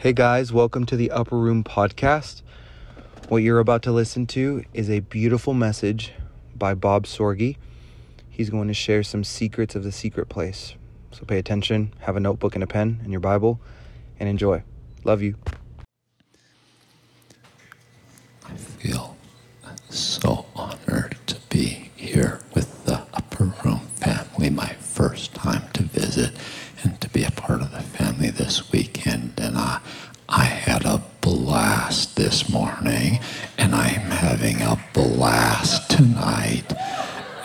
Hey guys, welcome to the Upper Room Podcast. What you're about to listen to is a beautiful message by Bob Sorge. He's going to share some secrets of the secret place. So pay attention, have a notebook and a pen and your Bible, and enjoy. Love you. I feel so honored to be here with the Upper Room family, my first time to visit and to be a part of the family this weekend. This morning, and I'm having a blast tonight.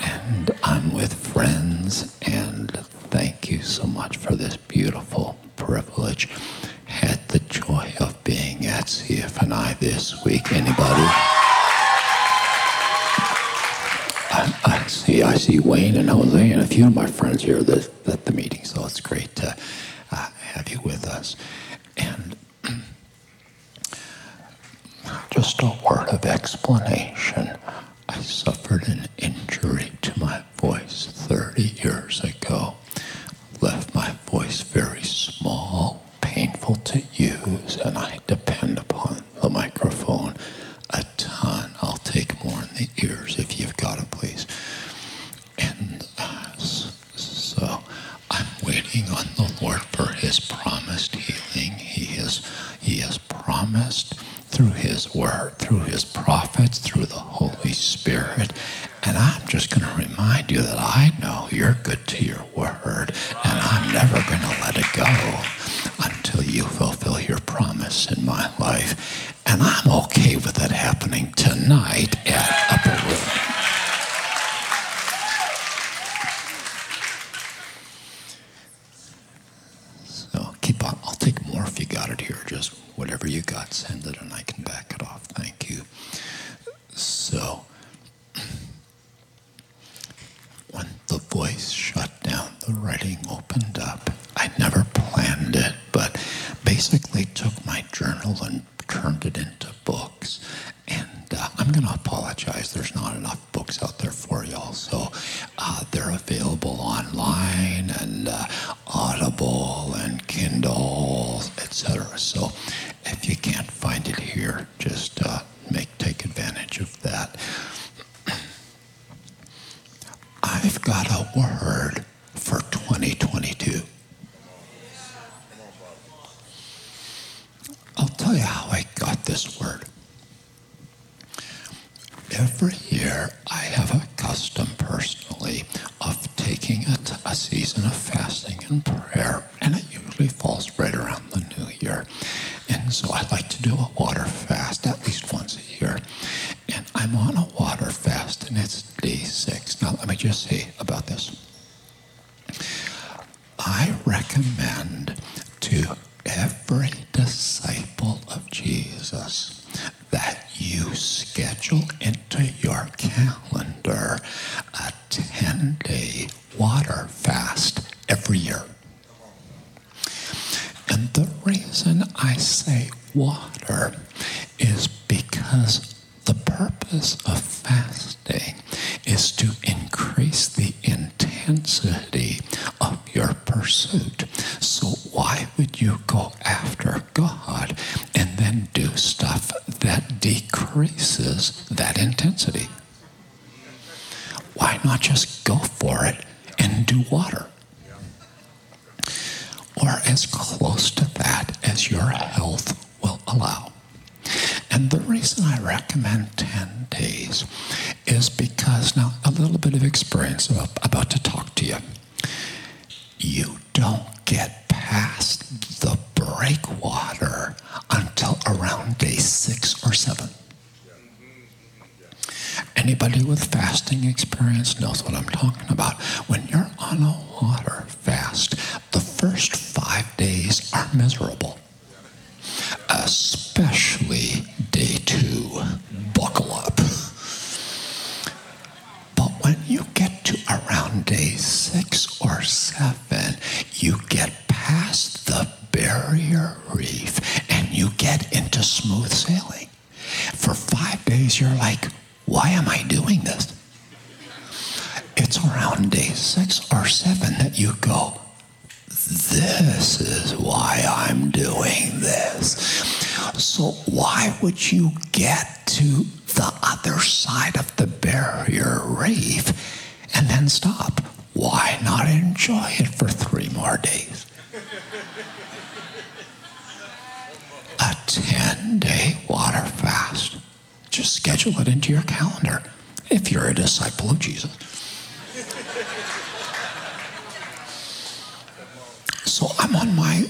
And I'm with friends, and thank you so much for this beautiful privilege. Had the joy of being at CFNI this week. Anybody? I, I see. I see Wayne and Jose and a few of my friends here at, at the meeting, so it's great to uh, have you with us. And just a word of explanation. I suffered an injury to my voice 30 years ago. Left my voice very small, painful to use, and I depend upon the microphone a ton. I'll take more in the ears if you've got it, please. And uh, so I'm waiting on the Lord for His promised healing. He has He has promised through His Word, through His prophets, through the Holy Spirit. And I'm just going to remind you that I know you're good to your word, and I'm never going to let it go until you fulfill your promise in my life. And I'm okay with it happening tonight at Upper Room. So keep on. I'll take more if you got it here. Just whatever you got, send it and I can back it off. Thank you. So when the voice shut down, the writing opened up. I never planned it, but basically took my journal and turned it into books. And uh, I'm going to apologize. There's not enough books out there for y'all. So uh, they're available online and uh, Audible and Kindle, etc. So if you can't find it here, just uh, why I'm doing this. So, why would you get to the other side of the barrier reef and then stop? Why not enjoy it for three more days? A 10 day water fast. Just schedule it into your calendar if you're a disciple of Jesus. So I'm on my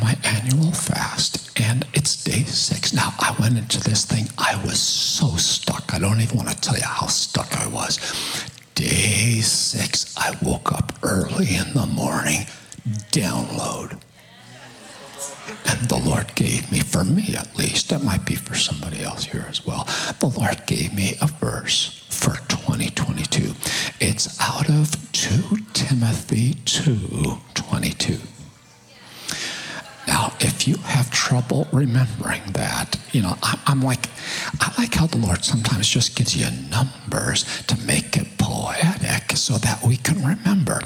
my annual fast, and it's day six. Now I went into this thing. I was so stuck. I don't even want to tell you how stuck I was. Day six, I woke up early in the morning. Download. And the Lord gave me, for me at least, that might be for somebody else here as well, the Lord gave me a verse for 2022. It's out of 2 Timothy 2 22. Now, if you have trouble remembering that, you know, I, am like, I like how the Lord sometimes just gives you numbers to make it poetic so that we can remember.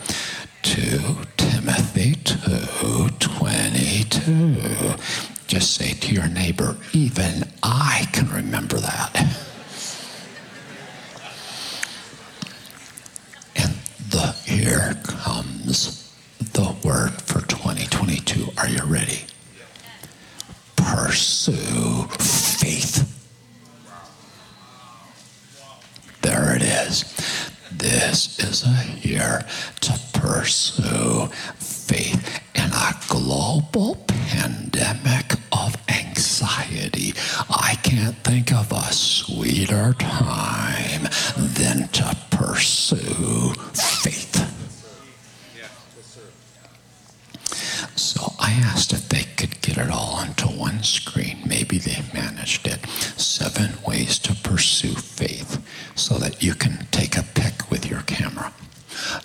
2 Timothy 2 22. Just say to your neighbor, even I can remember that. And the here comes the word for 2022. Are you ready? Pursue faith. There it is. This is a year to pursue faith in a global pandemic of anxiety. I can't think of a sweeter time than to pursue faith. So I asked if they could get it all onto one screen. Maybe they managed it. Seven ways to pursue faith so that you can take a pic with your camera.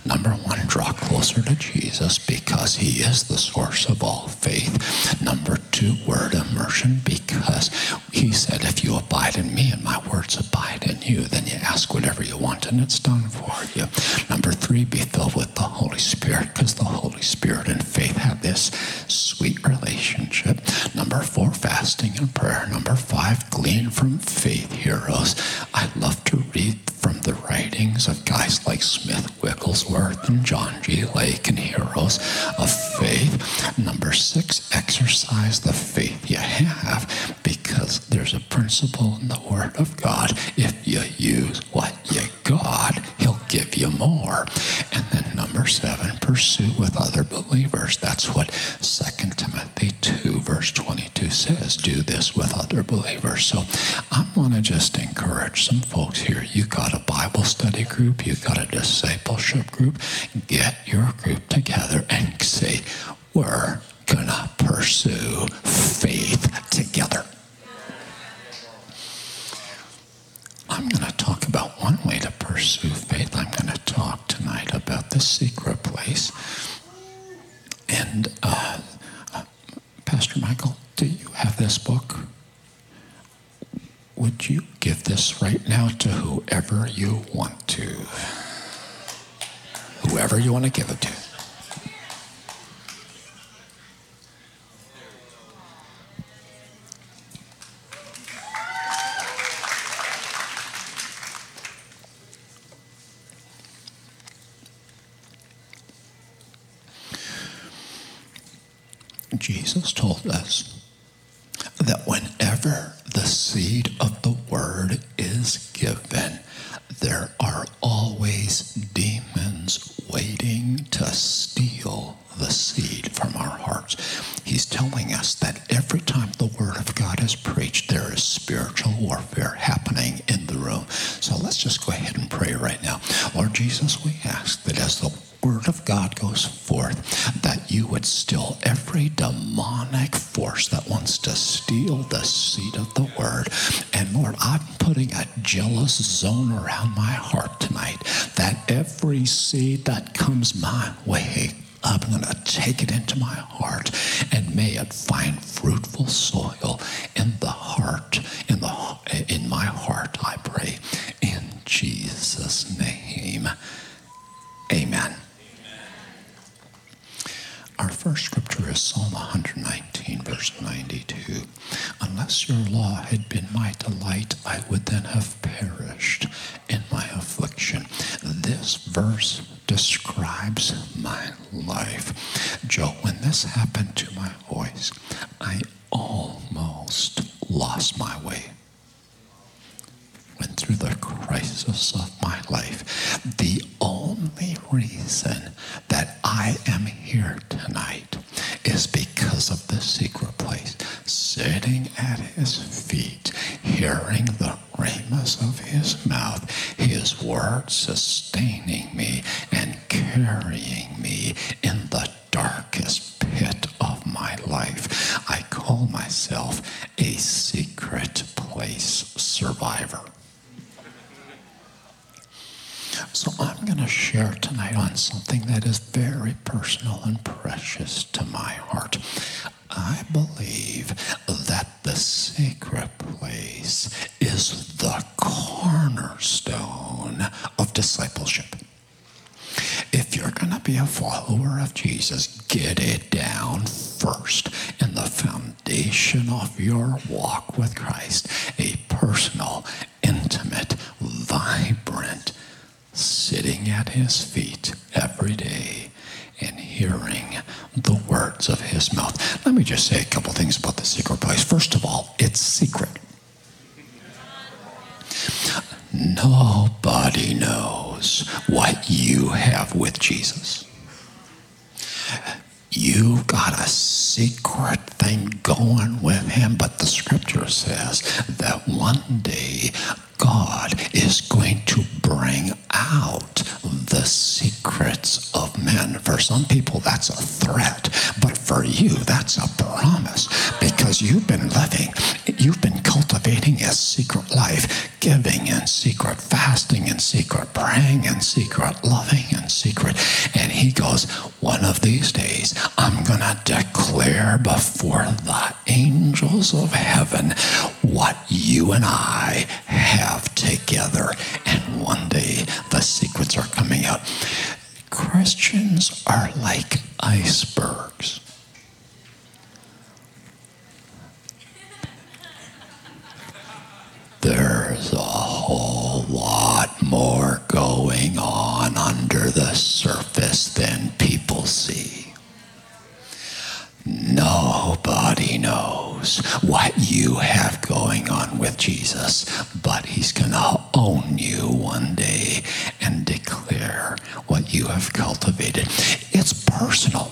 Number one, draw closer to Jesus because he is the source of all faith. Number two, word immersion because he said, if you abide in me and my words abide in you, then you ask whatever you want and it's done for you. Number three, be filled with the Holy Spirit because the Holy Spirit and faith have this sweet relationship. Number four, fasting and prayer. Number five, glean from faith heroes. I love to read from the writings of guys like Smith Wigglesworth and John G. Lake and heroes of faith. Number six, exercise the faith you have because there's a principle in the Word of God. If you use what you got, He'll give you more. And then number seven, pursue with other believers. That's what 2 Timothy 2, verse 22 says. Do this with other believers. So I want to just encourage some folks here. You got a Bible study group, you've got a discipleship group. Get your group together and say, we're going to pursue faith together. I'm going to talk about one way to pursue faith. I'm going to talk tonight about the secret place. And uh, uh, Pastor Michael, do you have this book? Would you give this right now to whoever you want to? Whoever you want to give it to. Jesus told us that whenever the seed of the word is given, there are always demons waiting to steal the seed from our hearts. He's telling us that every time the word of God is preached, there is spiritual warfare happening in the room. So let's just go ahead and pray right now. Lord Jesus, we ask that as the word of God goes forth, that you would still every demonic force that wants to steal the seed of the word. And Lord, I'm putting a jealous zone around my heart tonight that every seed that comes my way, I'm going to take it into my heart and may it find fruitful soil in the heart, in the in my heart, I pray. In Jesus' name. Amen. First scripture is Psalm 119, verse 92. Unless your law had been my delight, I would then have perished in my affliction. This verse describes my life. Joe, when this happened to my voice, I almost lost my icebergs. There's a whole lot more going on under the surface than people see. Nobody knows what you have going on with Jesus, but He's going to own you one day and declare what you have cultivated. It's personal.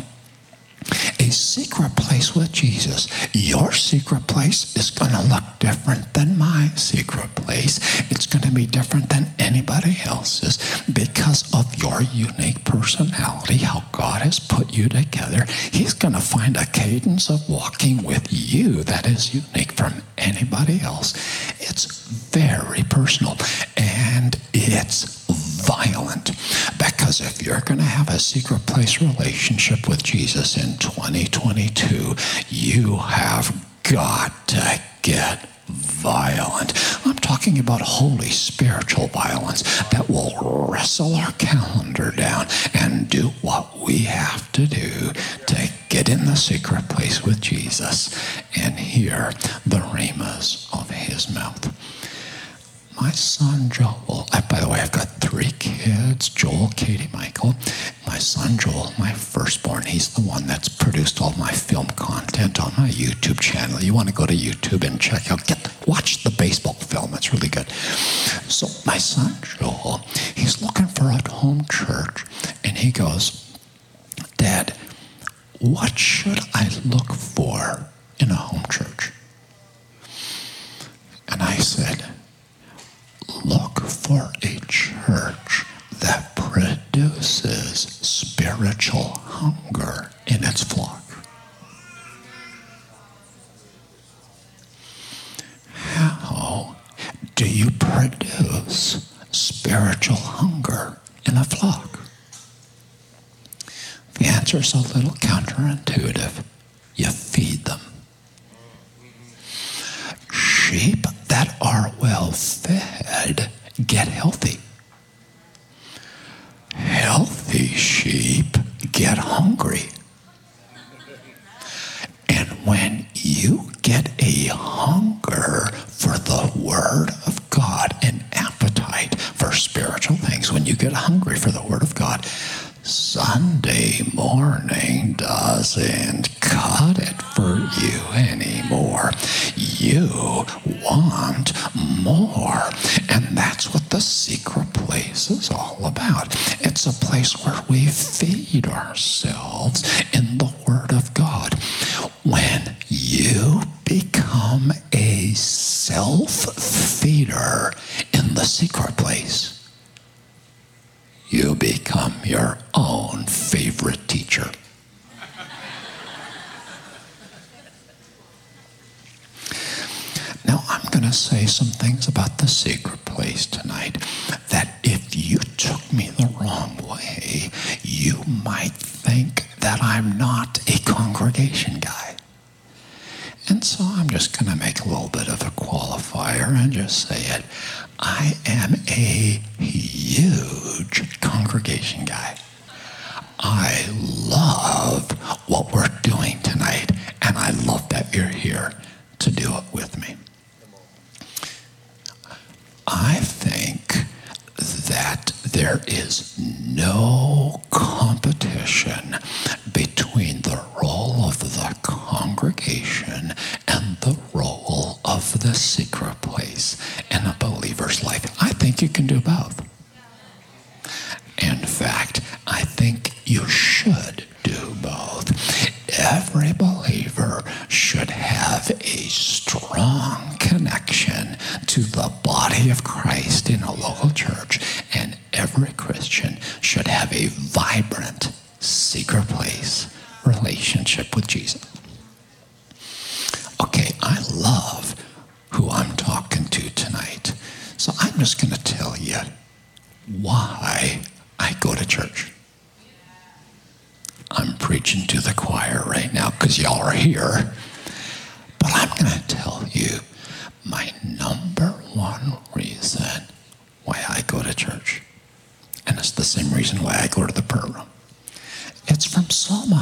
A secret place with Jesus. Your secret place is going to look different than my secret place. It's going to be different than anybody else's because of your unique personality, how God has put you together. He's going to find a cadence of walking with you that is unique from anybody else. It's very personal and it's violent. Because if you're going to have a secret place relationship with Jesus in 2022, you have got to get violent. I'm talking about holy spiritual violence that will wrestle our calendar down and do what we have to do to get in the secret place with Jesus and hear the rhemas of his mouth. My son Joel, I, by the way, I've got three kids Joel, Katie, Michael. My son Joel, my firstborn, he's the one that's produced all my film content on my YouTube channel. You want to go to YouTube and check out, get watch the baseball film, it's really good. So, my son Joel, he's looking for a home church, and he goes, Dad, what should I look for in a home church? And I said, look for a church that produces spiritual hunger in its flock. How do you produce spiritual hunger in a flock? The answer is a little counterintuitive. You feed them. Sheep that are well fed get healthy. Healthy sheep get hungry.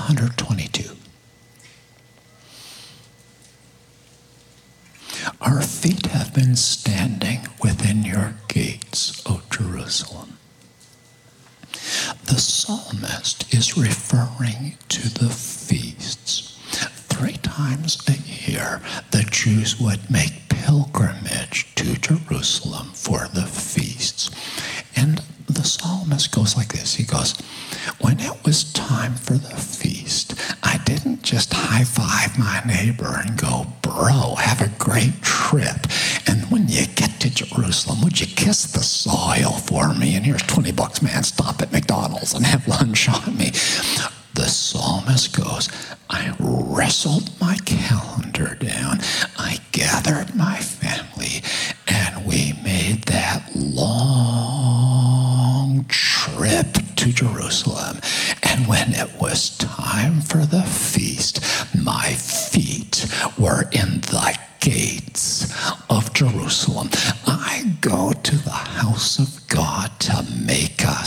122. Our feet have been standing within your gates, O Jerusalem. The psalmist is referring to the feasts. Three times a year, the Jews would make pilgrimage to Jerusalem for the feasts. And the psalmist goes like this He goes, When it was time for the feast, I didn't just high five my neighbor and go, Bro, have a great trip. And when you get to Jerusalem, would you kiss the soil for me? And here's 20 bucks, man. Stop at McDonald's and have lunch on me. The psalmist goes, I wrestled my calendar down. I gathered my family, and we made that long trip to Jerusalem. And when it was time for the feast, my feet were in the gates of Jerusalem. I go to the house of God to make a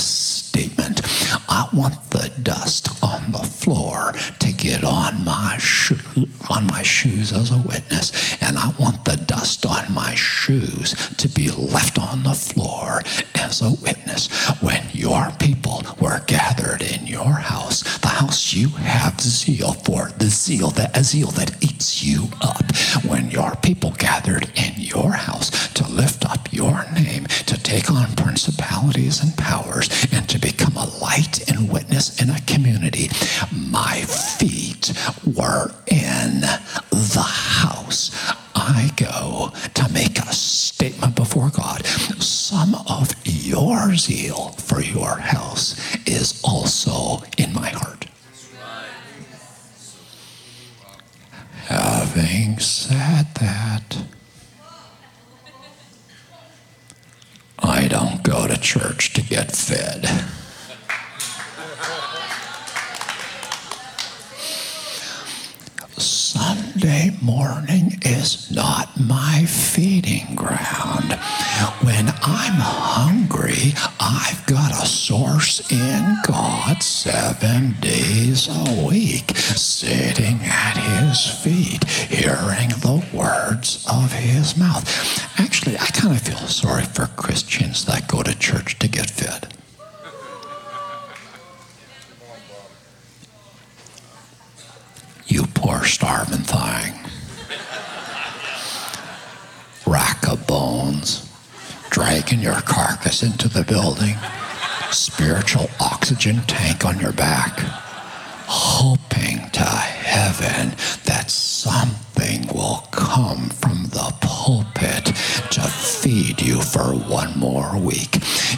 statement. I want the dust on the floor to get on my shoe, on my shoes as a witness, and I want the dust on my shoes to be left on the floor as a witness. When your people were gathered in your house, the house you have zeal for, the zeal that a zeal that eats you up. When your people gathered in your house to lift up your name, to take on principalities and powers, and to become a light and witness in a community, my feet were in the house. I go to make a statement before God. Some of your zeal for your house is also in my heart. Having said that, I don't go to church to get fed. Sunday morning is not my feeding ground. When I'm hungry, I've got a source in God seven days a week, sitting at his feet, hearing the words of his mouth. Actually, I kind of feel sorry for Christians that go to church to get fed. You poor starving thing. Rack of bones, dragging your carcass into the building, spiritual oxygen tank on your back, hoping to heaven that something will come from the pulpit to feed you for one more week.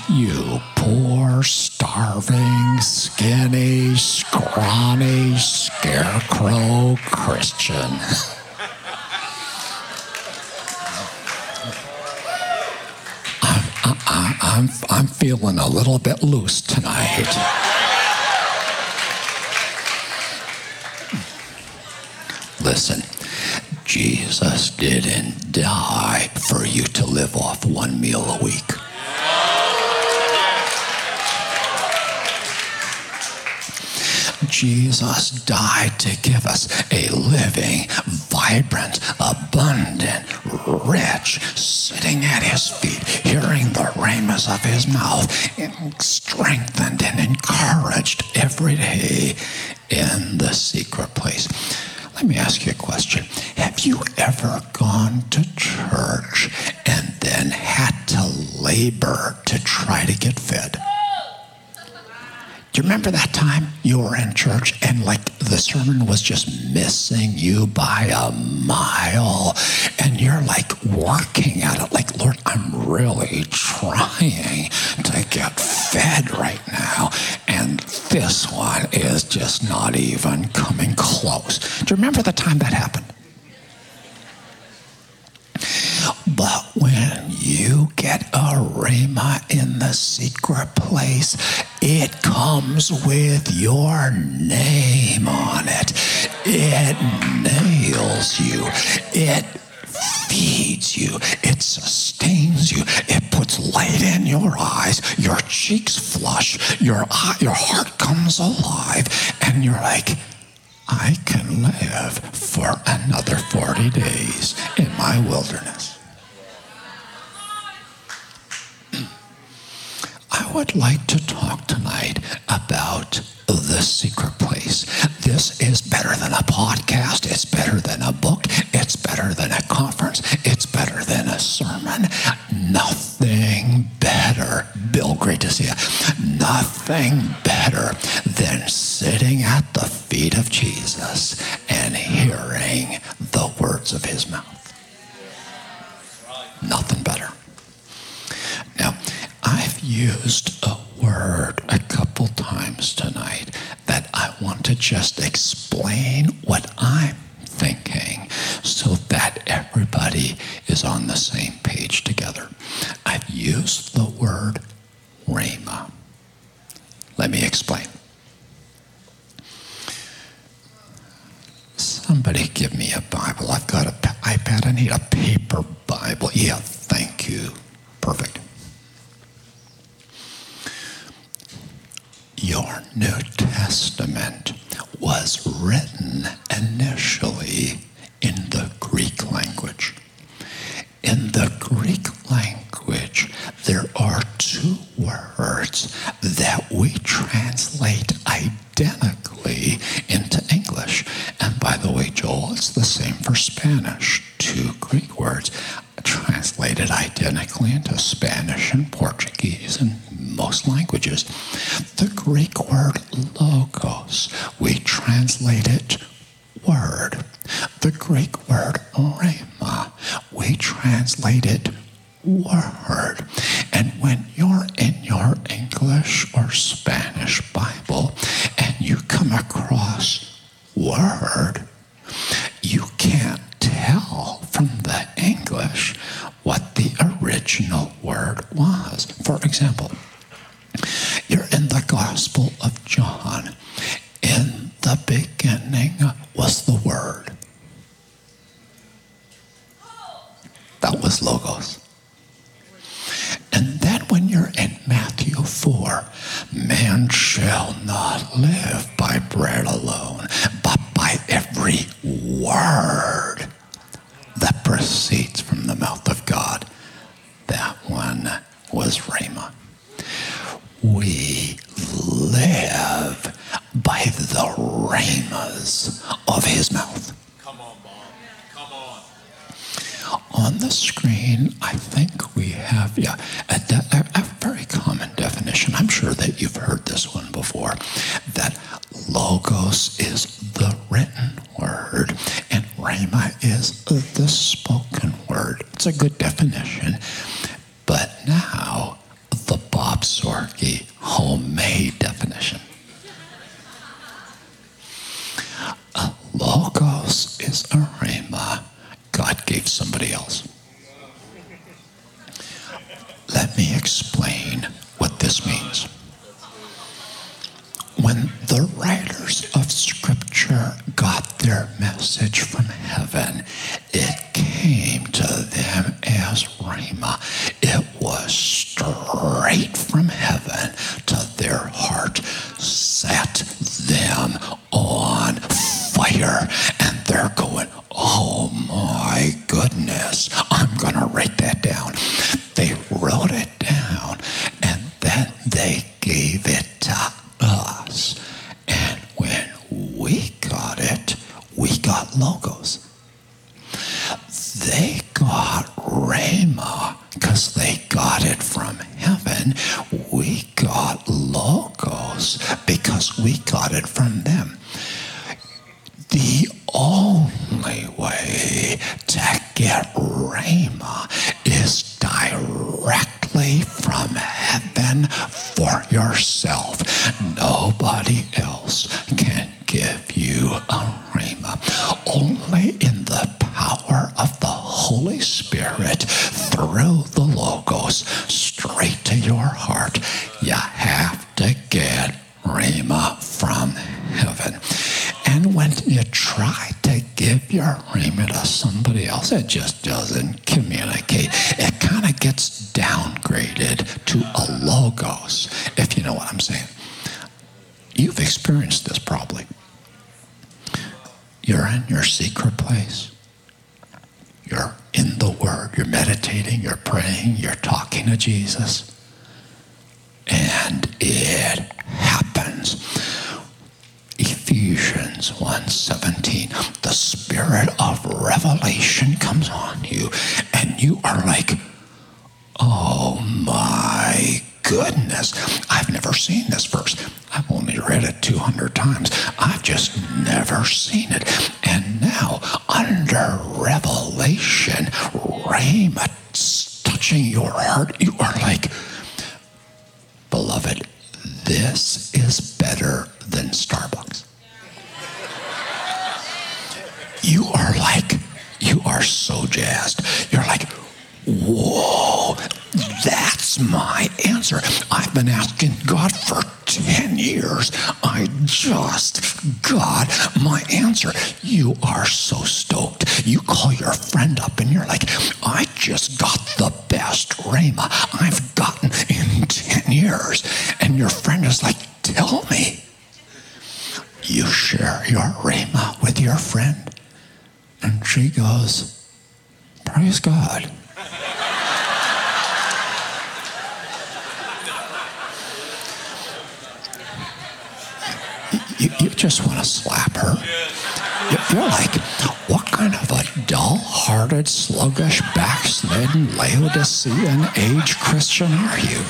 You poor, starving, skinny, scrawny, scarecrow Christian. I'm, I, I'm, I'm feeling a little bit loose tonight. Listen, Jesus didn't die for you to live off one meal a week. Jesus died to give us a living, vibrant, abundant, rich, sitting at his feet, hearing the rhemas of his mouth, and strengthened and encouraged every day in the secret place. Let me ask you a question. Have you ever gone to church and then had to labor to try to get fed? Do you remember that time you were in church and like the sermon was just missing you by a mile and you're like working at it like, Lord, I'm really trying to get fed right now. And this one is just not even coming close. Do you remember the time that happened? But when you get a rhema in the secret place, it comes with your name on it. It nails you. It feeds you. It sustains you. It puts light in your eyes. Your cheeks flush. Your eye, your heart comes alive, and you're like. I can live for another 40 days in my wilderness. I would like to talk tonight about the secret place. This is better than a podcast. It's better than a book. It's better than a conference. It's better than a sermon. Nothing better. Bill, great to see you. Nothing better than sitting at the feet of Jesus and hearing the words of his mouth. Nothing better. Now, I've used a word a couple times tonight that I want to just explain what I'm thinking so that everybody is on the same page together. I've used the word rhema. Let me explain. Somebody give me a Bible. I've got an iPad. I need a paper Bible. Yeah, thank you. Perfect. Your New Testament was written initially in the Greek language. In the Greek language, there are two words that we translate identically into English. And by the way, Joel, it's the same for Spanish. Two Greek words translated identically into Spanish and Portuguese and most languages. The Greek word logos, we translate it word. The Greek word rhema, we translate it word. And when you're in your English or Spanish Bible and you come across word, you can't tell from the English what the original word was. For example, you're in the Gospel of John. In the beginning was the Word. That was Logos. And then when you're in Matthew 4, man shall not live by bread alone, but by every word of his mouth. Come on, Bob. Come on. On the screen, logos, if you know what I'm saying. You've experienced this probably. You're in your secret place. You're in the Word. You're meditating. You're praying. You're talking to Jesus. And it happens. Ephesians 1:17 the spirit of revelation comes on you and you are like oh my goodness I've never seen this verse. I've only read it 200 times. I've just never seen it. And now under revelation rhema touching your heart. You are like beloved this is better than Starbucks. You are like, you are so jazzed. You're like, whoa, that's my answer. I've been asking God for 10 years. I just got my answer. You are so stoked. You call your friend up and you're like, I just got the best Rhema I've gotten in 10 years. And your friend is like, tell me. You share your Rhema with your friend. And she goes, Praise God. You, you just want to slap her. You- You're like, what kind of a dull hearted, sluggish, backslidden, Laodicean age Christian are you?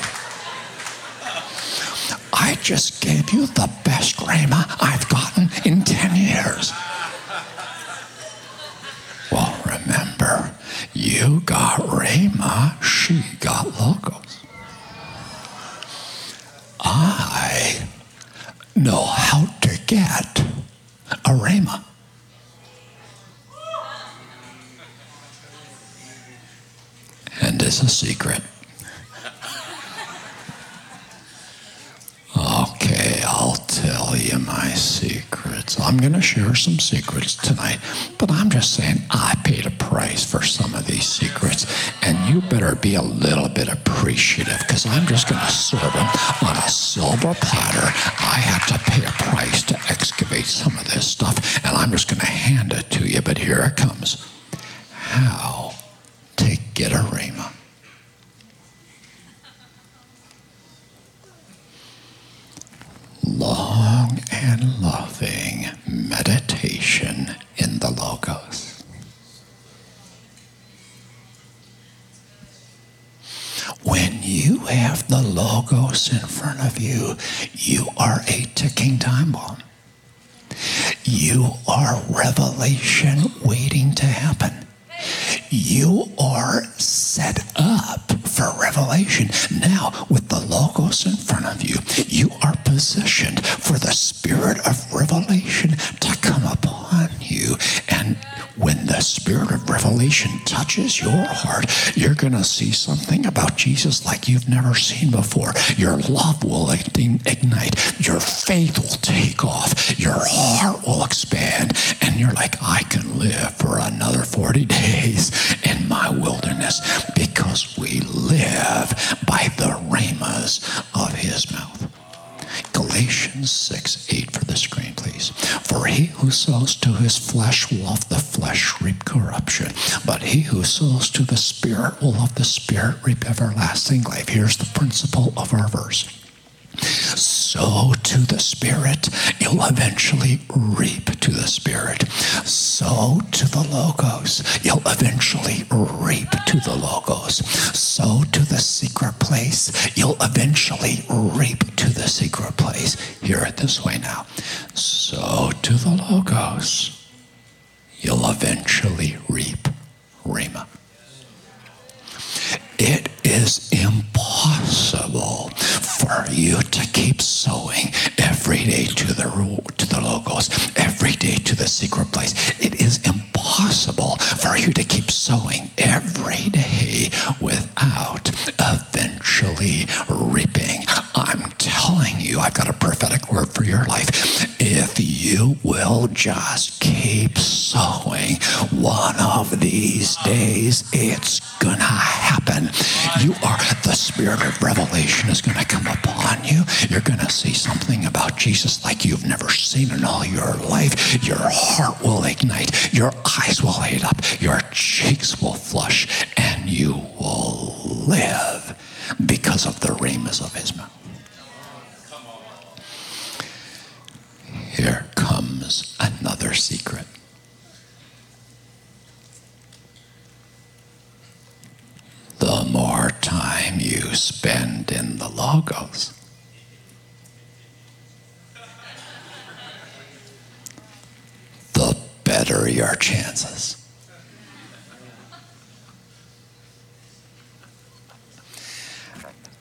I just gave you the best Rhema I've gotten in 10 years. Well, remember, you got Rhema, she got Logos. I know how to get a Rhema. And it's a secret. Okay, I'll tell you my secrets. I'm going to share some secrets tonight, but I'm just saying I paid a price for some of these secrets. And you better be a little bit appreciative because I'm just going to serve them on a silver platter. I have to pay a price to excavate some Jesus like you've never seen before. Your love will ignite, your faith will principle of revelation is gonna come upon you. You're gonna see something about Jesus like you've never seen in all your life. Your heart will ignite, your eyes will light up, your cheeks will flush, and you will live because of the rhemas of his mouth. Here comes another secret. The more time you spend in the Logos, the better your chances.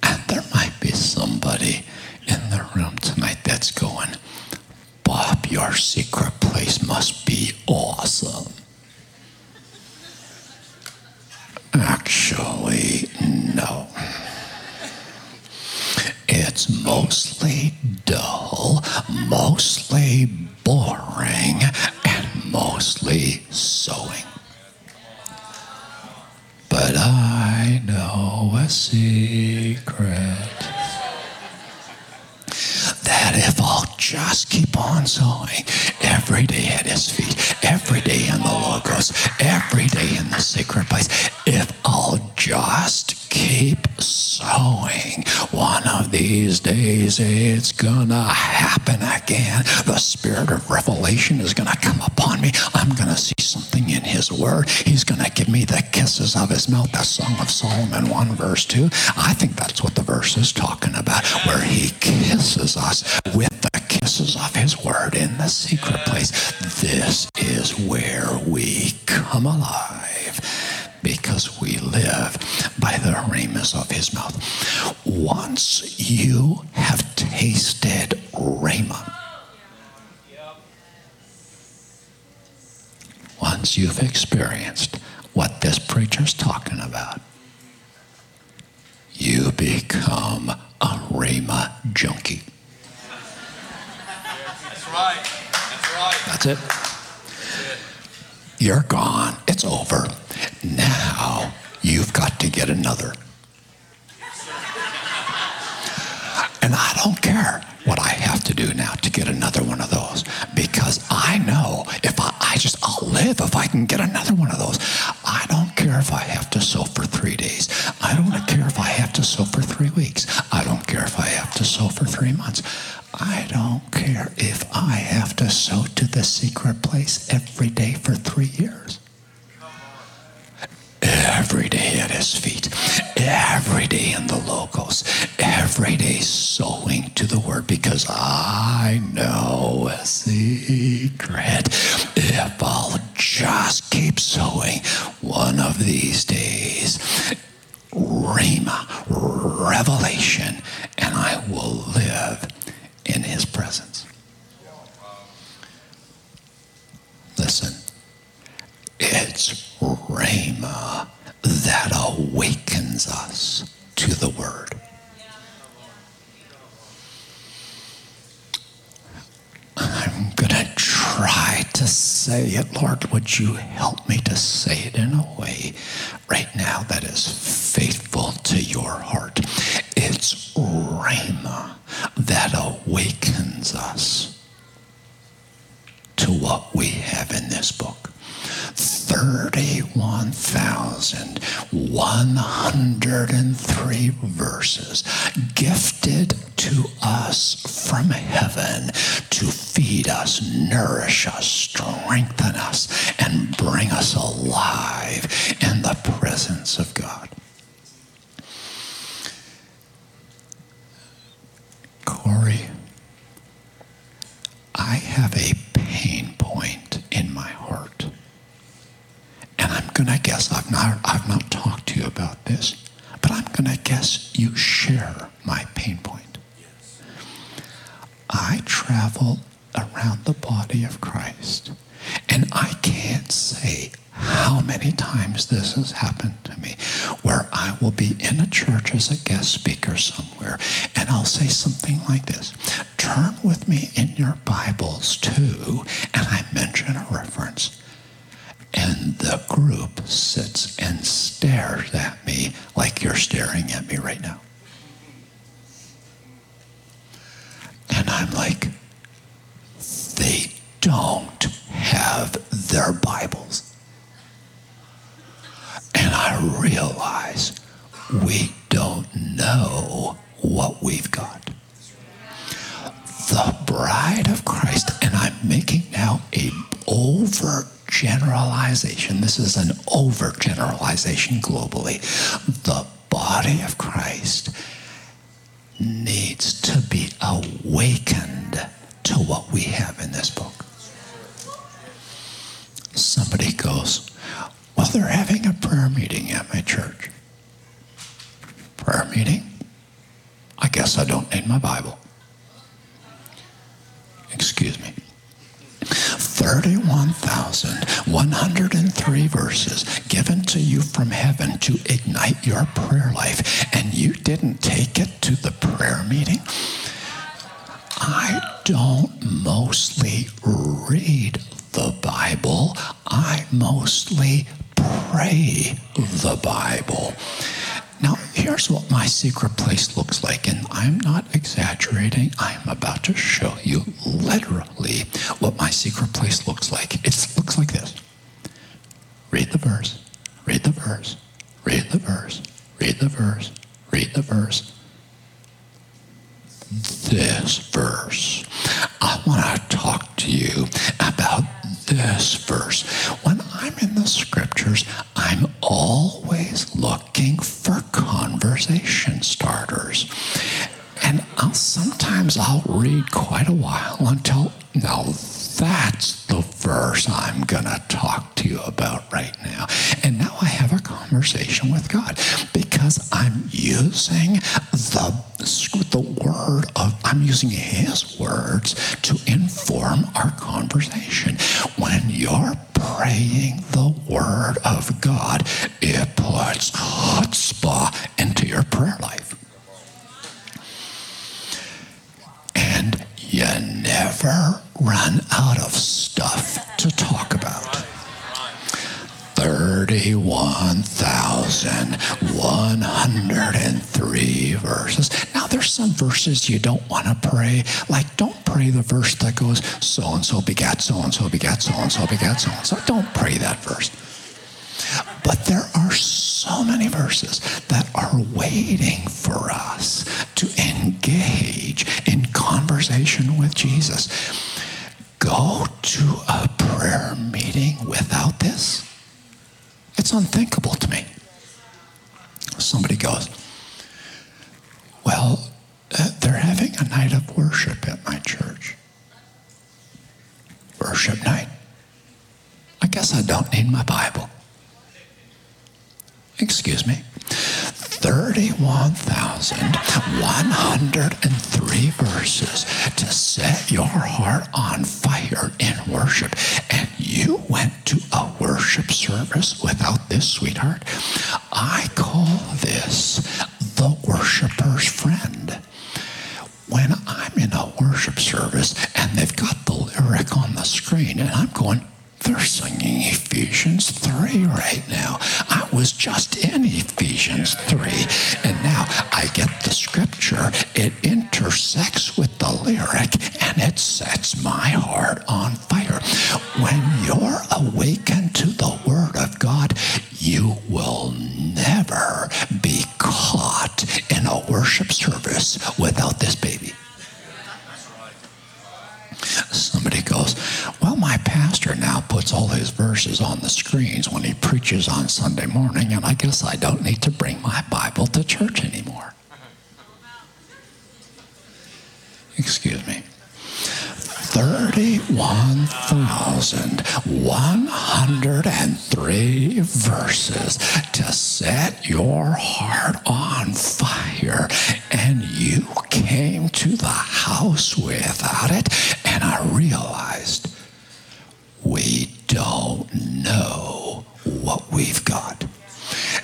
And there might be somebody in the room tonight that's going, Bob, your secret place must be awesome. Actually, no. It's mostly dull, mostly boring, and mostly sowing. But I know a secret that if I'll just keep on sowing every day at his feet, every day in the Logos, every day in the secret place, if I'll just keep sowing, one of these days it's gonna happen again. The spirit of revelation is gonna come upon me. I'm gonna see something in his word. He's gonna give me the kisses of his mouth. The Song of Solomon 1 verse 2. I think that's what the verse is talking about, where he kisses us with the kisses of his word in the secret place. This is where we come alive because we live by the rhemas of his mouth. Once you have tasted rhema, once you've experienced what this preacher's talking about, you become a rhema junkie. That's right. That's right. That's it. You're gone. It's over. Now you've got to get another. And I don't care what I have to do now to get another one of those because I know if I, I just, I'll live if I can get another one of those. I don't care if I have to sow for three days. I don't care if I have to sow for three weeks. Staring at me right now. And I'm like, they don't have their Bibles. And I realize we don't know what we've got. The bride of Christ, and I'm making now a over generalization. This is an over generalization globally. The body of Christ needs to be awakened to what we have in this book. Somebody goes, Well, they're having a prayer meeting at my church. Prayer meeting? I guess I don't need my Bible. Excuse me. 31,103 verses given to you from heaven to ignite your prayer life, and you didn't take it to the prayer meeting? I don't mostly read the Bible, I mostly pray the Bible. Now, here's what my secret place looks like, and I'm not exaggerating. I'm about to show you literally what my secret place looks like. It looks like this read the verse, read the verse, read the verse, read the verse, read the verse. This verse. I want to talk to you about this verse. When I'm in the scriptures, I'm always looking for conversation starters. And I'll sometimes I'll read quite a while until now that's the verse I'm gonna talk to you about right now. And now I have a conversation with God because I'm using the the word of I'm using his words to inform our conversation. When you're praying the word of God, it puts chutzpah into your prayer life. And you never run out of stuff to talk about. 31,103 verses. Now, there's some verses you don't want to pray. Like, don't pray the verse that goes, so and so begat so and so begat so and so begat so and so. Don't pray that verse. But there are so many verses that are waiting for us to engage in conversation with Jesus. Go to a prayer meeting without this? It's unthinkable to me. Somebody goes, Well, uh, they're having a night of worship at my church. Worship night. I guess I don't need my Bible. Excuse me. 31,103 verses to set your heart on fire in worship. And you went to a worship service without this, sweetheart? I call this the worshiper's friend. When I'm in a worship service and they've got the lyric on the screen and I'm going, they're singing Ephesians 3 right now. I was just in Ephesians 3. And now I get the scripture. It intersects with the lyric and it sets my heart on fire. When you're awakened to the Word of God, you will never be caught in a worship service without this baby. Somebody goes, Well, my pastor now puts all his verses on the screens when he preaches on Sunday morning, and I guess I don't need to bring my Bible to church anymore. Excuse me. 31,103 verses to set your heart on fire. And you came to the house without it. And I realized we don't know what we've got.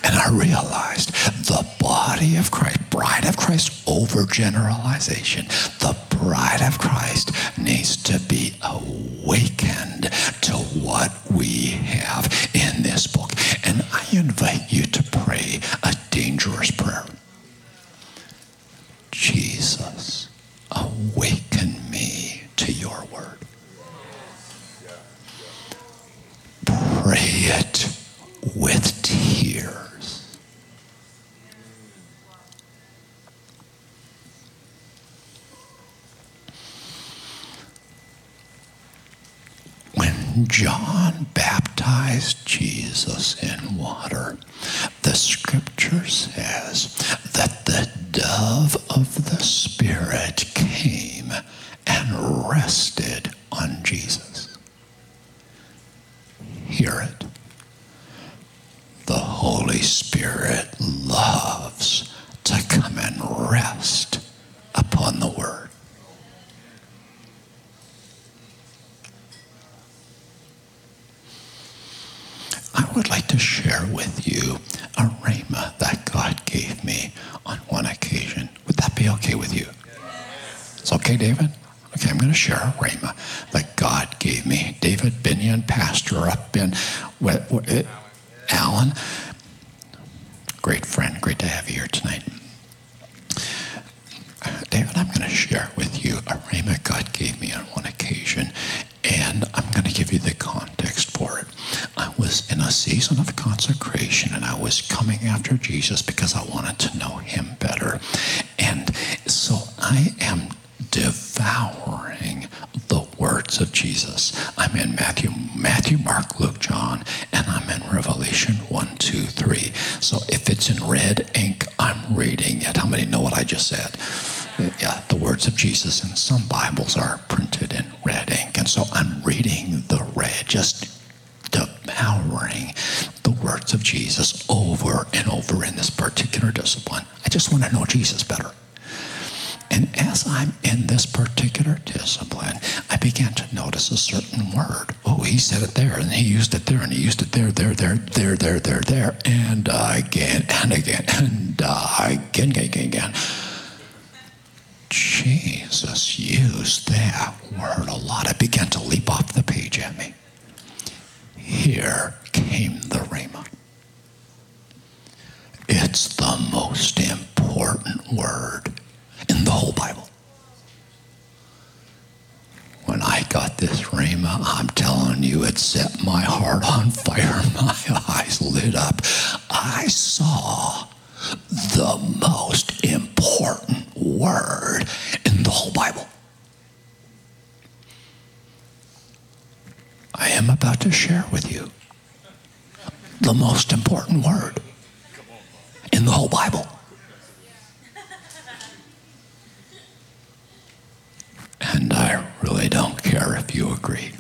And I realized the body of Christ, bride of Christ, overgeneralization. The bride of Christ needs to be awakened to what we have in this book. And I invite you to pray a dangerous prayer. Jesus, awaken me to your word. Pray it with tears. When John baptized Jesus in water, the scripture says that the dove of the Spirit came and rested on Jesus. It's the most important word in the whole Bible. When I got this Rhema, I'm telling you, it set my heart on fire. My eyes lit up. I saw the most important word in the whole Bible. I am about to share with you the most important word in the whole Bible. And I really don't care if you agree.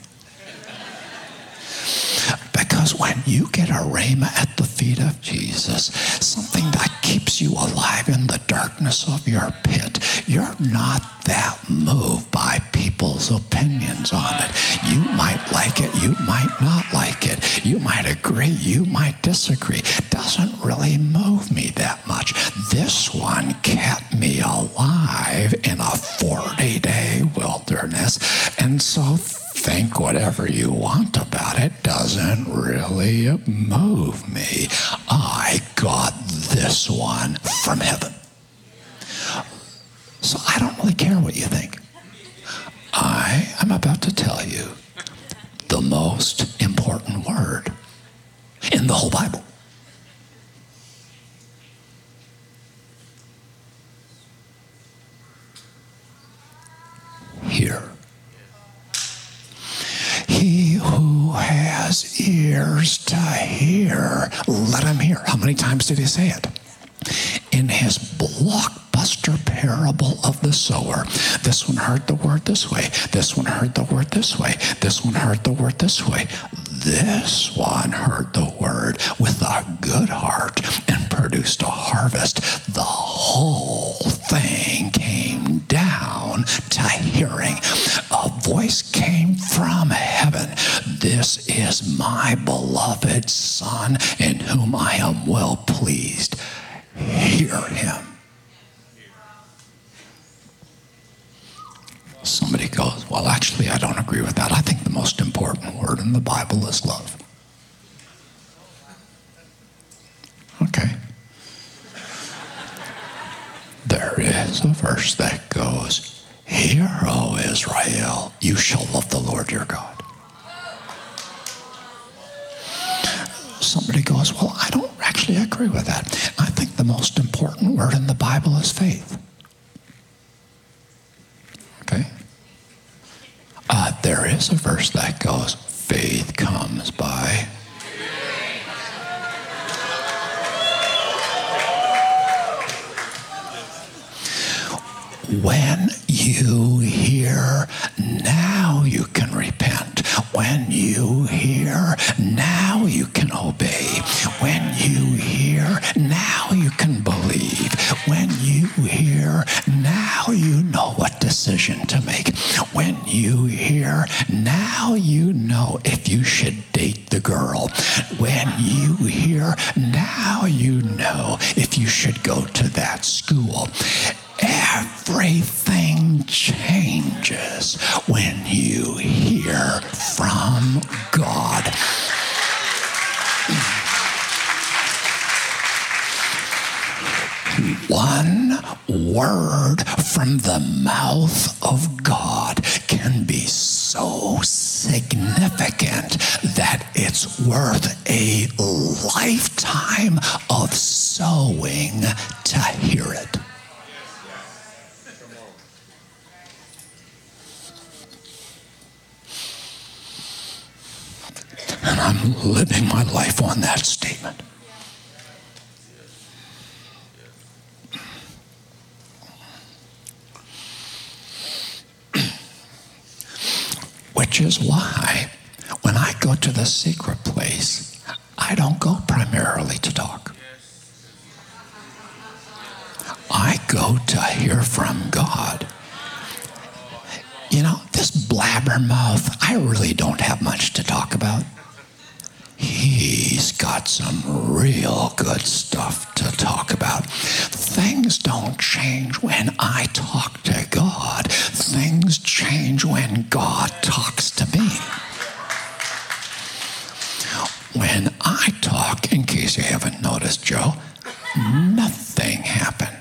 Because when you get a rhema at the feet of Jesus, something that keeps you alive in the darkness of your pit, you're not that moved by people's opinions on it. You might like it, you might not like it. You might agree, you might disagree. Doesn't really move me that much. This one kept me alive in a 40 day wilderness. And so think whatever you want about it doesn't really move me. I got this one from heaven. So I don't really care what you think. I am about to tell you the most important word in the whole Bible. Hear. Who has ears to hear, let him hear. How many times did he say it? In his blockbuster parable of the sower, this one heard the word this way, this one heard the word this way, this one heard the word this way. This one heard the word with a good heart and produced a harvest. The whole thing came down to hearing. A voice came from heaven. This is my beloved Son in whom I am well pleased. Hear him. Somebody goes, Well, actually, I don't agree with that. I think the most important word in the Bible is love. Okay. There is a verse that goes, Hear, O Israel, you shall love the Lord your God. Somebody goes, Well, I don't actually agree with that. I think the most important word in the Bible is faith. Okay? Uh, there is a verse that goes, Faith comes by. When you hear, now you can repent. When you hear, now you can obey. When you hear, now you can believe. When you hear, now you know what decision to make. When you hear, now you know if you should date the girl. When you hear, now you know if you should go to that school. One word from the mouth of God In case you haven't noticed, Joe, nothing happens.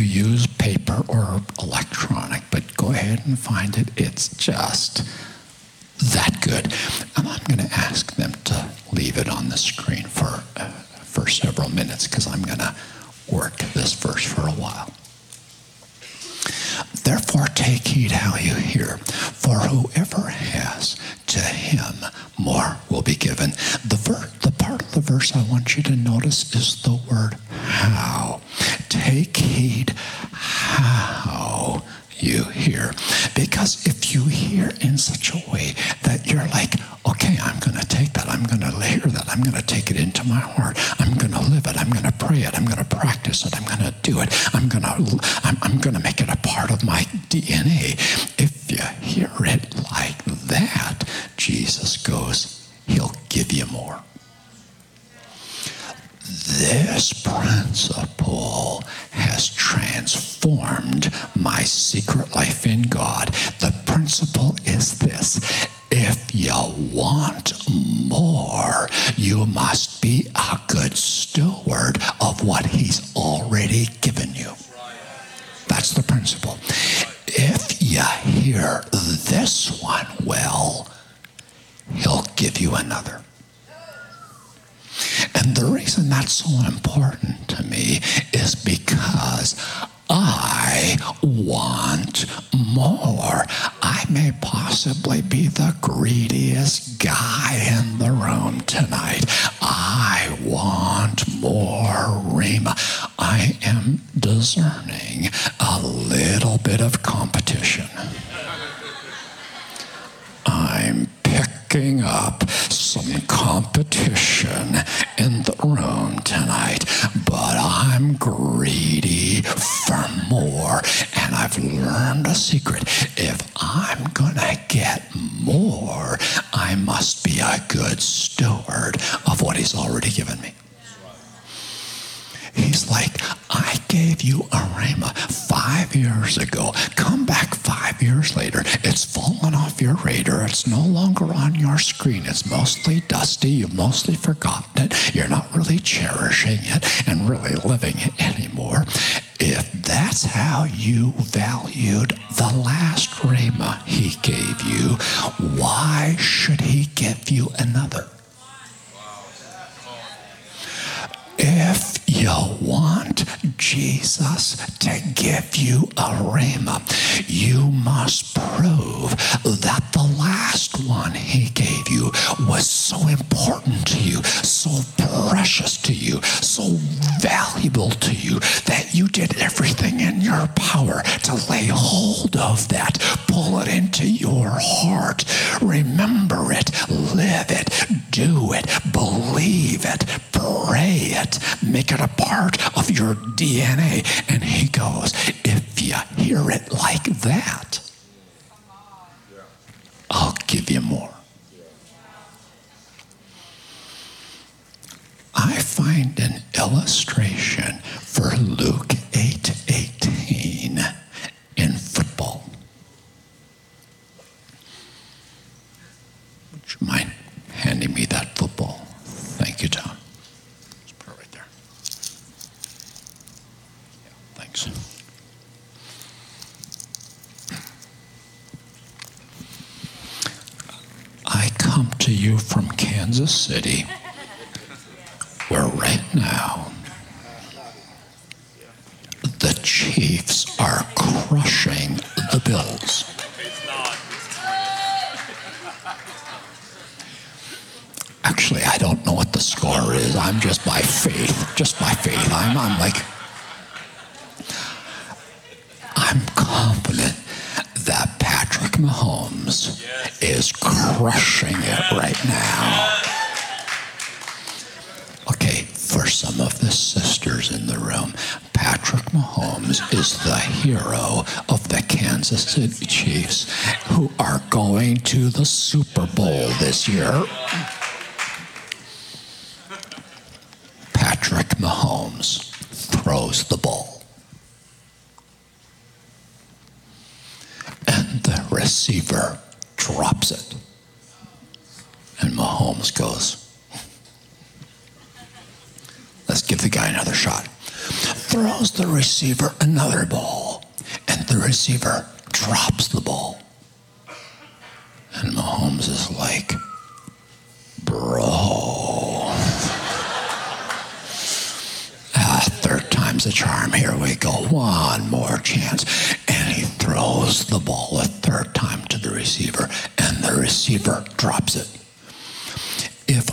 You use, paper or electronic, but go ahead and find it. It's just that good. And I'm going to ask them to leave it on the screen for, uh, for several minutes because I'm going to work this verse for a while. Therefore, take heed how you hear, for whoever has, to him more will be given. The, ver- the part of the verse I want you to notice is the word how. Take heed how you hear. Because if you hear in such a way that you're like, okay, I'm going to take that, I'm going to layer that, I'm going to take it into my heart, I'm going to live it, I'm going to pray it, I'm going to practice it, I'm going to do it, I'm going to, I'm, I'm going to make it a part of my DNA. If you hear it like that, Jesus goes, He'll give you more. This principle has transformed my secret life in God. The principle is this if you want more, you must be a good steward of what He's already given you. That's the principle. If you hear this one well, He'll give you another. And the reason that's so important to me is because I want more. I may possibly be the greediest guy in the room tonight. I want more Rhema. I am discerning a little bit of competition. I'm up some competition in the room tonight, but I'm greedy for more. And I've learned a secret. If I'm going to get more, I must be a good steward of what He's already given me. He's like, I gave you a rhema five years ago. Come back five years later. It's fallen off your radar. It's no longer on your screen. It's mostly dusty. You've mostly forgotten it. You're not really cherishing it and really living it anymore. If that's how you valued the last Rhema he gave you, why should he give you another? If you want Jesus to give you a rhema, you must prove that the last one he gave you was so important to you, so precious to you, so valuable to you that you did everything in your power to lay hold of that, pull it into your heart, remember it, live it, do it, believe it, pray it, make it a part of your DNA. And he goes, if you hear it like that, I'll give you more. I find an illustration for Luke 8:18 in football. Would you mind handing me that football? Thank you, Tom. Just put it right there. Yeah, I come to you from Kansas City, where right now the Chiefs are crushing the Bills. Actually, I don't know what the score is. I'm just by faith, just by faith. I'm, I'm like, I'm confident that Patrick Mahomes is crushing it right now. Okay, for some of the sisters in the room, Patrick Mahomes is the hero of the Kansas City Chiefs who are going to the Super Bowl this year. Patrick Mahomes throws the ball. And the receiver drops it. And Mahomes goes, Let's give the guy another shot. Throws the receiver another ball. And the receiver drops the ball. And Mahomes is like, Bro. Ah, third time's a charm. Here we go. One more chance. And he throws the ball a third time to the receiver, and the receiver drops it. If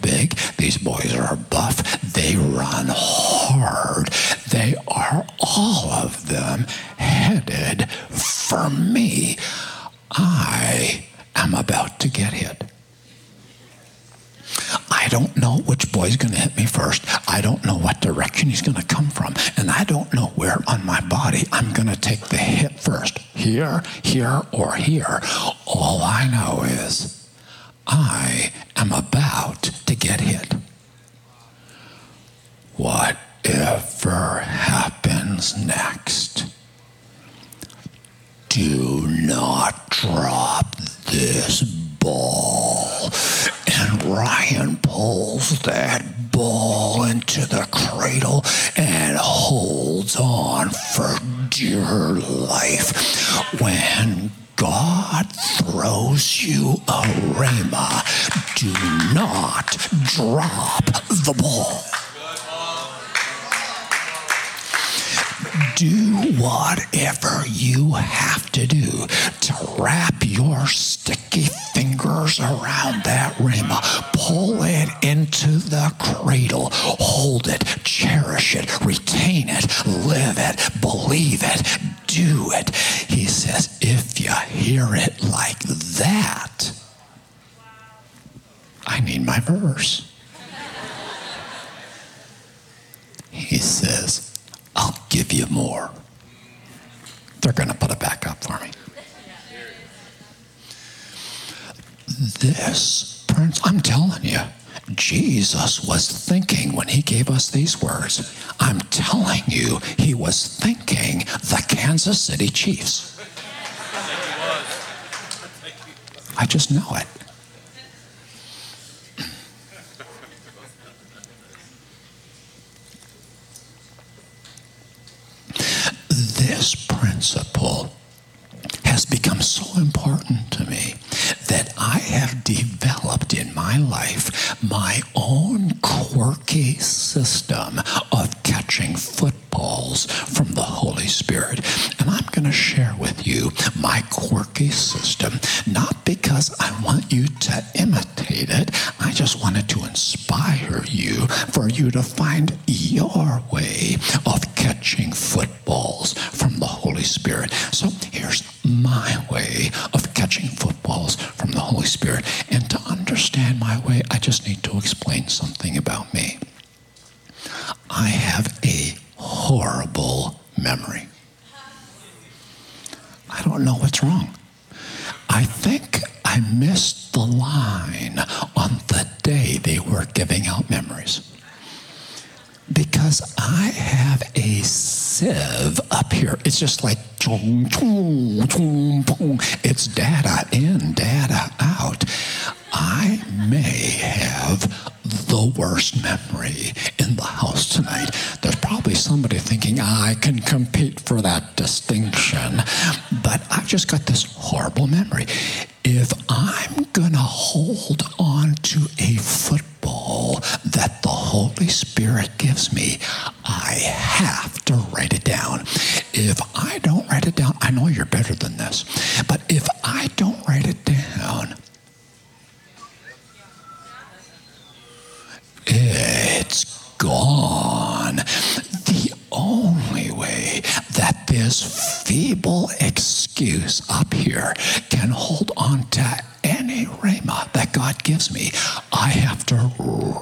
big. These boys are buff. They run hard. They are all of them headed for me. I am about to get hit. I don't know which boy's going to hit me first. I don't know what direction he's going to come from. And I don't know where on my body I'm going to take the hit first. Here, here, or here. All I know is I Chiefs. I just know it. this principle has become so important to me that I have developed in my life my own quirky system my quirky system, not because I want you to imitate it, I just wanted to inspire you for you to find your way of catching footballs from the Holy Spirit. So here's my way of catching footballs from the Holy Spirit. And to understand my way, I just need to explain something about me. I have a horrible memory. I don't know what's wrong. I think I missed the line on the day they were giving out memories. Because I have a sieve up here. It's just like, it's data in, data out. I may have the worst memory in the house tonight. There's probably somebody thinking, I can compete for that distinction. But I've just got this horrible memory. If I'm going to hold on to a football that the Holy Spirit gives me, I have to write it down. If I don't write it down, I know you're better than this, but if I don't write it down, It's gone. The only way that this feeble excuse up here can hold on to any rhema that God gives me, I have to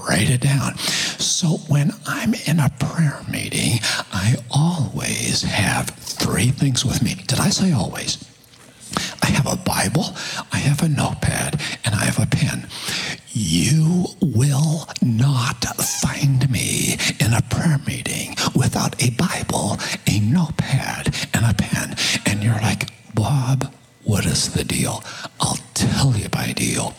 write it down. So when I'm in a prayer meeting, I always have three things with me. Did I say always? I have a Bible, I have a notepad, and I have a pen. You will not find me in a prayer meeting without a Bible, a notepad, and a pen. And you're like, Bob, what is the deal? I'll tell you my deal.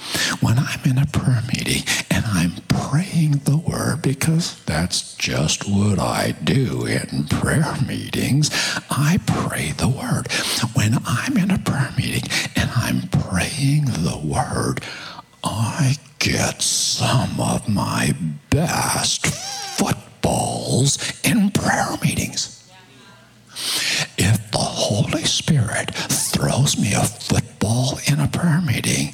When I'm in a prayer meeting and I'm praying the word, because that's just what I do in prayer meetings, I pray the word. When I'm in a prayer meeting and I'm praying the word, I get some of my best footballs in prayer meetings. If the Holy Spirit throws me a football in a prayer meeting,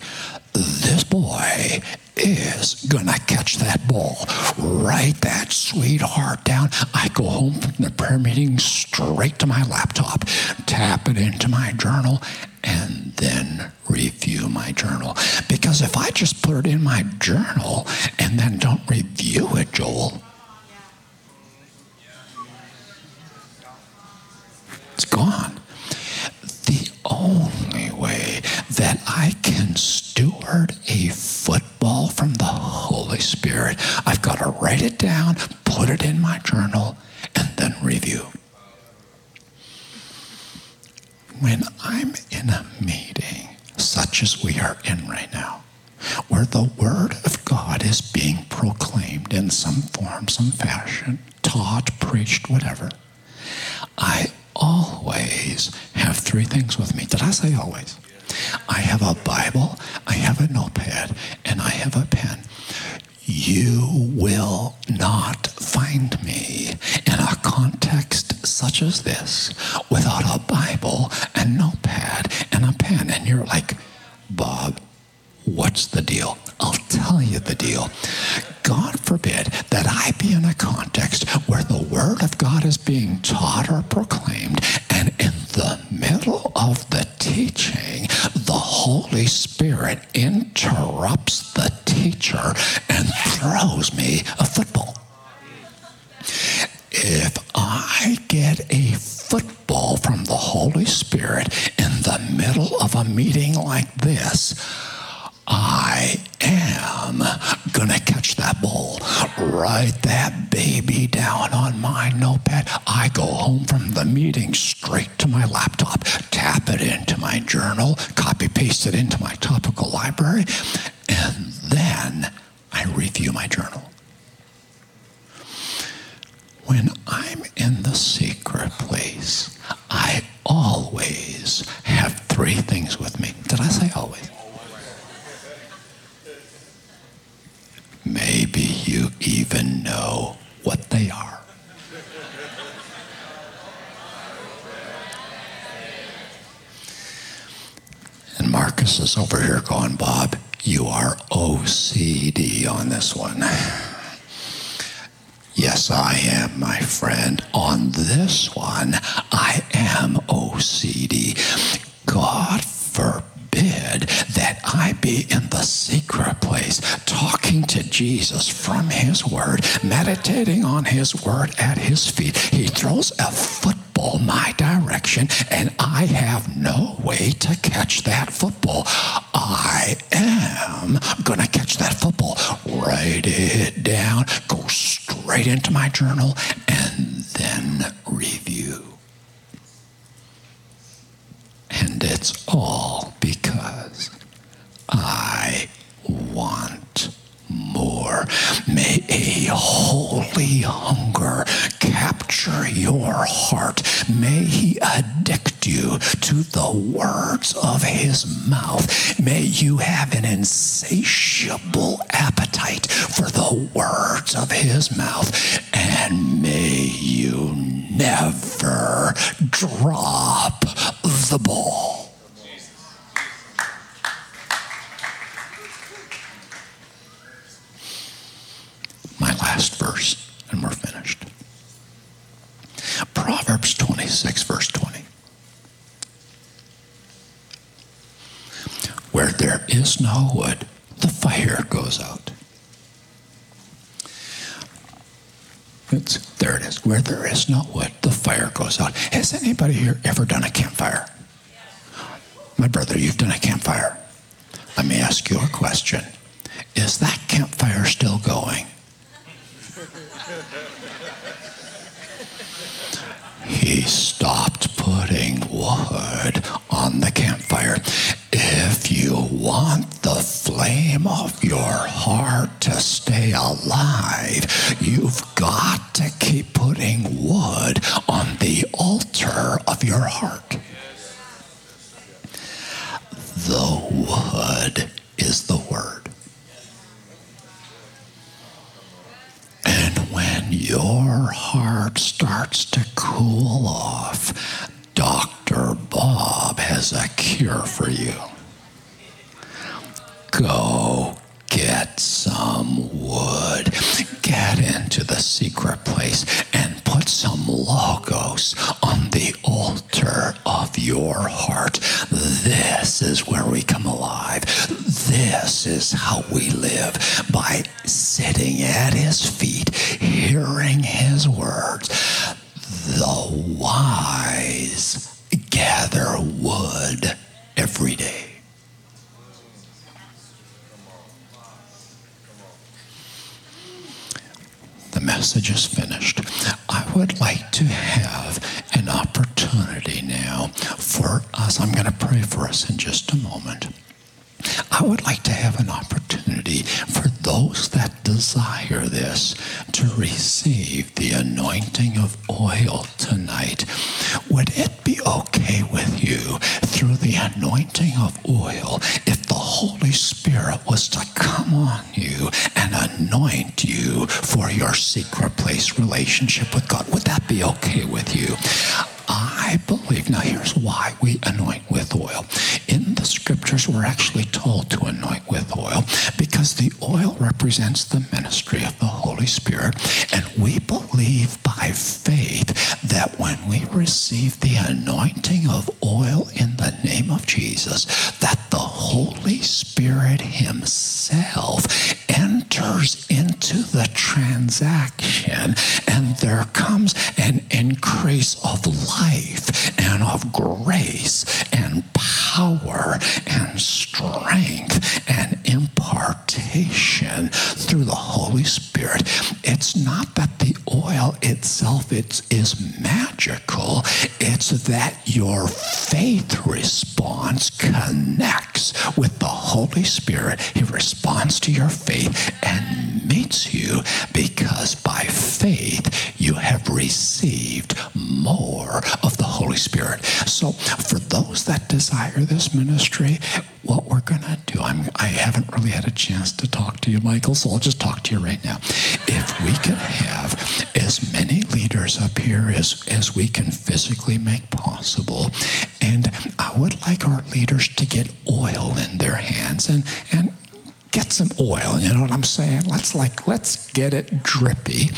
this boy is gonna catch that ball. Write that sweetheart down. I go home from the prayer meeting straight to my laptop, tap it into my journal, and then review my journal. Because if I just put it in my journal and then don't review it, Joel, it's gone. The only way that I can steward a football from the Holy Spirit, I've got to write it down, put it in my journal, and then review. When I'm in a meeting, such as we are in right now, where the Word of God is being proclaimed in some form, some fashion, taught, preached, whatever, I always have three things with me. Did I say always? I have a Bible, I have a notepad, and I have a pen. You will not find me in a context such as this without a Bible, a notepad, and a pen. And you're like, Bob, What's the deal? I'll tell you the deal. God forbid that I be in a context where the Word of God is being taught or proclaimed, and in the middle of the teaching, the Holy Spirit interrupts the teacher and throws me a football. If I get a football from the Holy Spirit in the middle of a meeting like this, I am gonna catch that ball. Write that baby down on my notepad. I go home from the meeting straight to my laptop, tap it into my journal, copy paste it into my topical library, and then I review my journal. When I'm in the secret place, I always have three things with me. Did I say always? Maybe you even know what they are. And Marcus is over here going, Bob, you are OCD on this one. Yes, I am, my friend. On this one, I am OCD. God forbid that I be in the secret place talking to Jesus from his word, meditating on his word at his feet. He throws a football my direction, and I have no way to catch that football. I am going to catch that football. Write it down, go straight into my journal, and then review. And it's all because I want more. May a holy hunger capture your heart. May he addict you to the words of his mouth. May you have an insatiable appetite for the words of his mouth. And may you never drop the ball. My last verse, and we're finished. Proverbs 26, verse 20. Where there is no wood, the fire goes out. It's, there it is. Where there is no wood, the fire goes out. Has anybody here ever done a campfire? My brother, you've done a campfire. Let me ask you a question. Is that campfire still going? He stopped putting wood on the campfire. If you want the flame of your heart to stay alive, you've got to keep putting wood on the altar of your heart. The wood is the word. Your heart starts to cool off, Dr. Bob has a cure for you. Go get some wood. Get into the secret place and put some logos on the altar of your heart. This is where we come alive. This is how we live by sitting at his feet, hearing his words. The wise gather wood every day. The message is finished. I would like to have an opportunity now for us. I'm going to pray for us in just a moment. I would like to have an opportunity for those that desire this to receive the anointing of oil tonight. Would it be okay with you through the anointing of oil if the Holy Spirit was to come on you and anoint you for your secret place relationship with God? Would that be okay with you? I believe, now here's why we anoint with oil. In the scriptures, we're actually told to anoint with oil because the oil represents the ministry of the Holy Spirit. And we believe by faith that when we receive the anointing of oil in the name of Jesus, that the Holy Spirit Himself enters into the transaction and there comes an increase of life and of grace and power and strength and impartation through the Holy Spirit. It's not that the oil itself it's, is magical. It's that your faith response connects with the Holy Spirit. He responds to your faith and meets you because by faith you have received more of the Holy Spirit. So for those that desire this ministry, what we're going to do, I'm, I haven't really had a chance to talk to you, Michael, so I'll just talk to you right now. If we could have as many leaders up here as, as we can physically make possible, and I would like our leaders to get oil in their hands and, and get some oil. You know what I'm saying? Let's like let's get it drippy,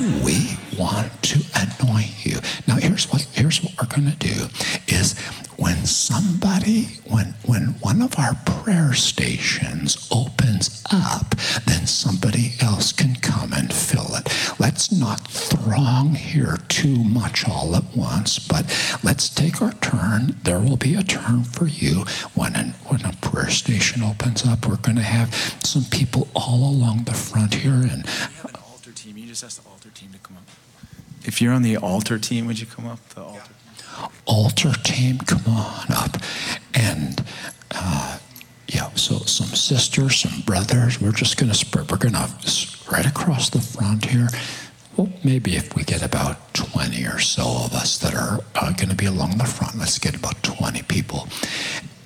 we want to anoint you. Now here's what here's what we're gonna do is when somebody when when one of our prayer stations opens up, then somebody else can come and fill it. Let's not throng here too much all at once, but let's take our turn. There will be a turn for you when an, when a prayer station opens up. We're going to have some people all along the front here, and the altar team. You just altar team to come up. If you're on the altar team, would you come up? The altar. altar team, come on up, and. Uh, yeah, so some sisters, some brothers. We're just gonna spread. We're gonna right across the front here. Well, maybe if we get about 20 or so of us that are uh, going to be along the front, let's get about 20 people.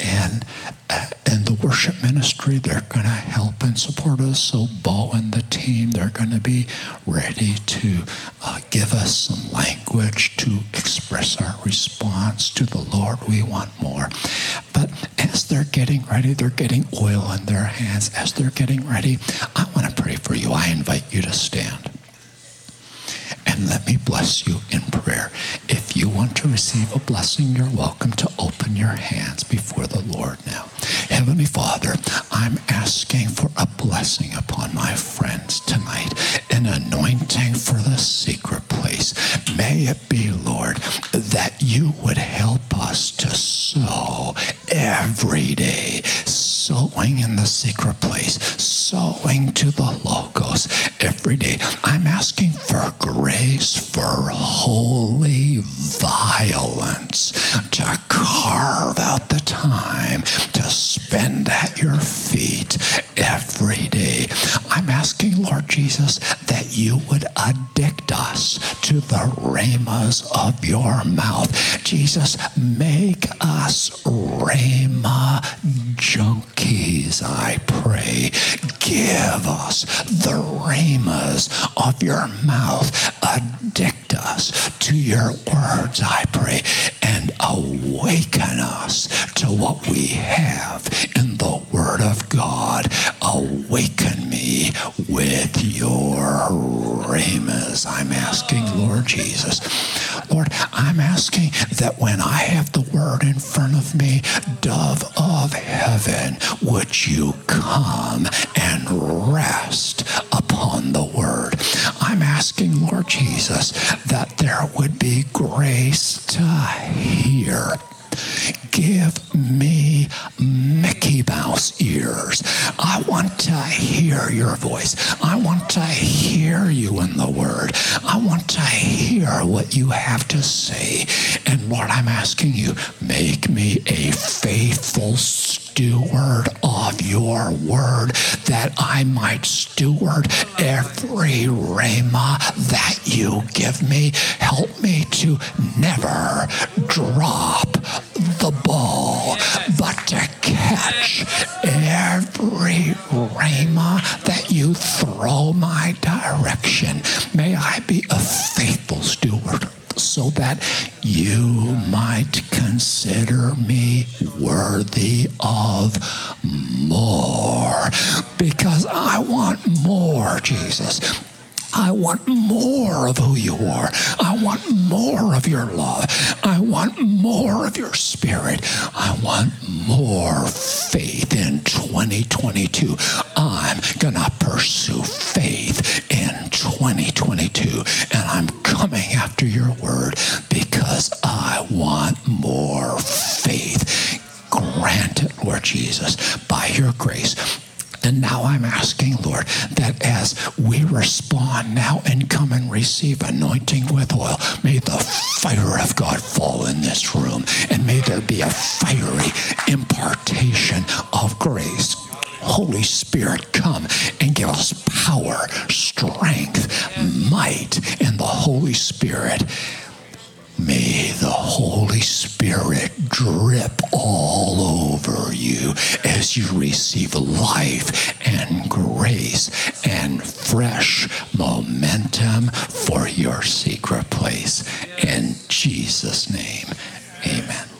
And uh, and the worship ministry, they're going to help and support us. So Bo and the team, they're going to be ready to uh, give us some language to express our response to the Lord. We want more. But as they're getting ready, they're getting oil in their hands. As they're getting ready, I want to pray for you. I invite you to stand and let me bless you in prayer. If you want to receive a blessing, you're welcome to open your hands before the Lord now. Heavenly Father, I'm asking for a blessing upon my friends tonight, an anointing for the secret place. May it be, Lord, that you would help us to sow every day, sowing in the secret place, sowing to the logos every day. I'm asking for grace for holy violence to carve out the time to spend at your feet every day. I'm asking, Lord Jesus, that you would addict us to the rhemas of your mouth. Jesus, make us rhema junkies, I pray. Give us the rhemas of your mouth. Addict us to your words, I pray, and awaken us to what we have in the Word of God. Awaken me with your I'm asking, Lord Jesus. Lord, I'm asking that when I have the Word in front of me, dove of heaven, would you come and rest upon the Word? I'm asking, Lord Jesus, that there would be grace to hear. Give me Mickey Mouse ears. I want to hear your voice. I want to hear you in the word. I want to hear what you have to say. And Lord, I'm asking you, make me a faithful steward of your word that I might steward every rhema that you give me. Help me to never drop the ball, but to catch every rhema that you throw my direction. May I be a faithful steward so that you might consider me worthy of more. Because I want more, Jesus. I want more of who you are. I want more of your love. I want more of your spirit. I want more faith in 2022. I'm going to pursue faith in 2022. And I'm coming after your word because I want more faith. Grant it, Lord Jesus, by your grace. And now I'm asking, Lord, that as we respond now and come and receive anointing with oil, may the fire of God fall in this room. And may there be a fiery impartation of grace. Holy Spirit, come and give us power, strength, might and the Holy Spirit. May the Holy Spirit drip all over you as you receive life and grace and fresh momentum for your secret place. In Jesus' name, amen.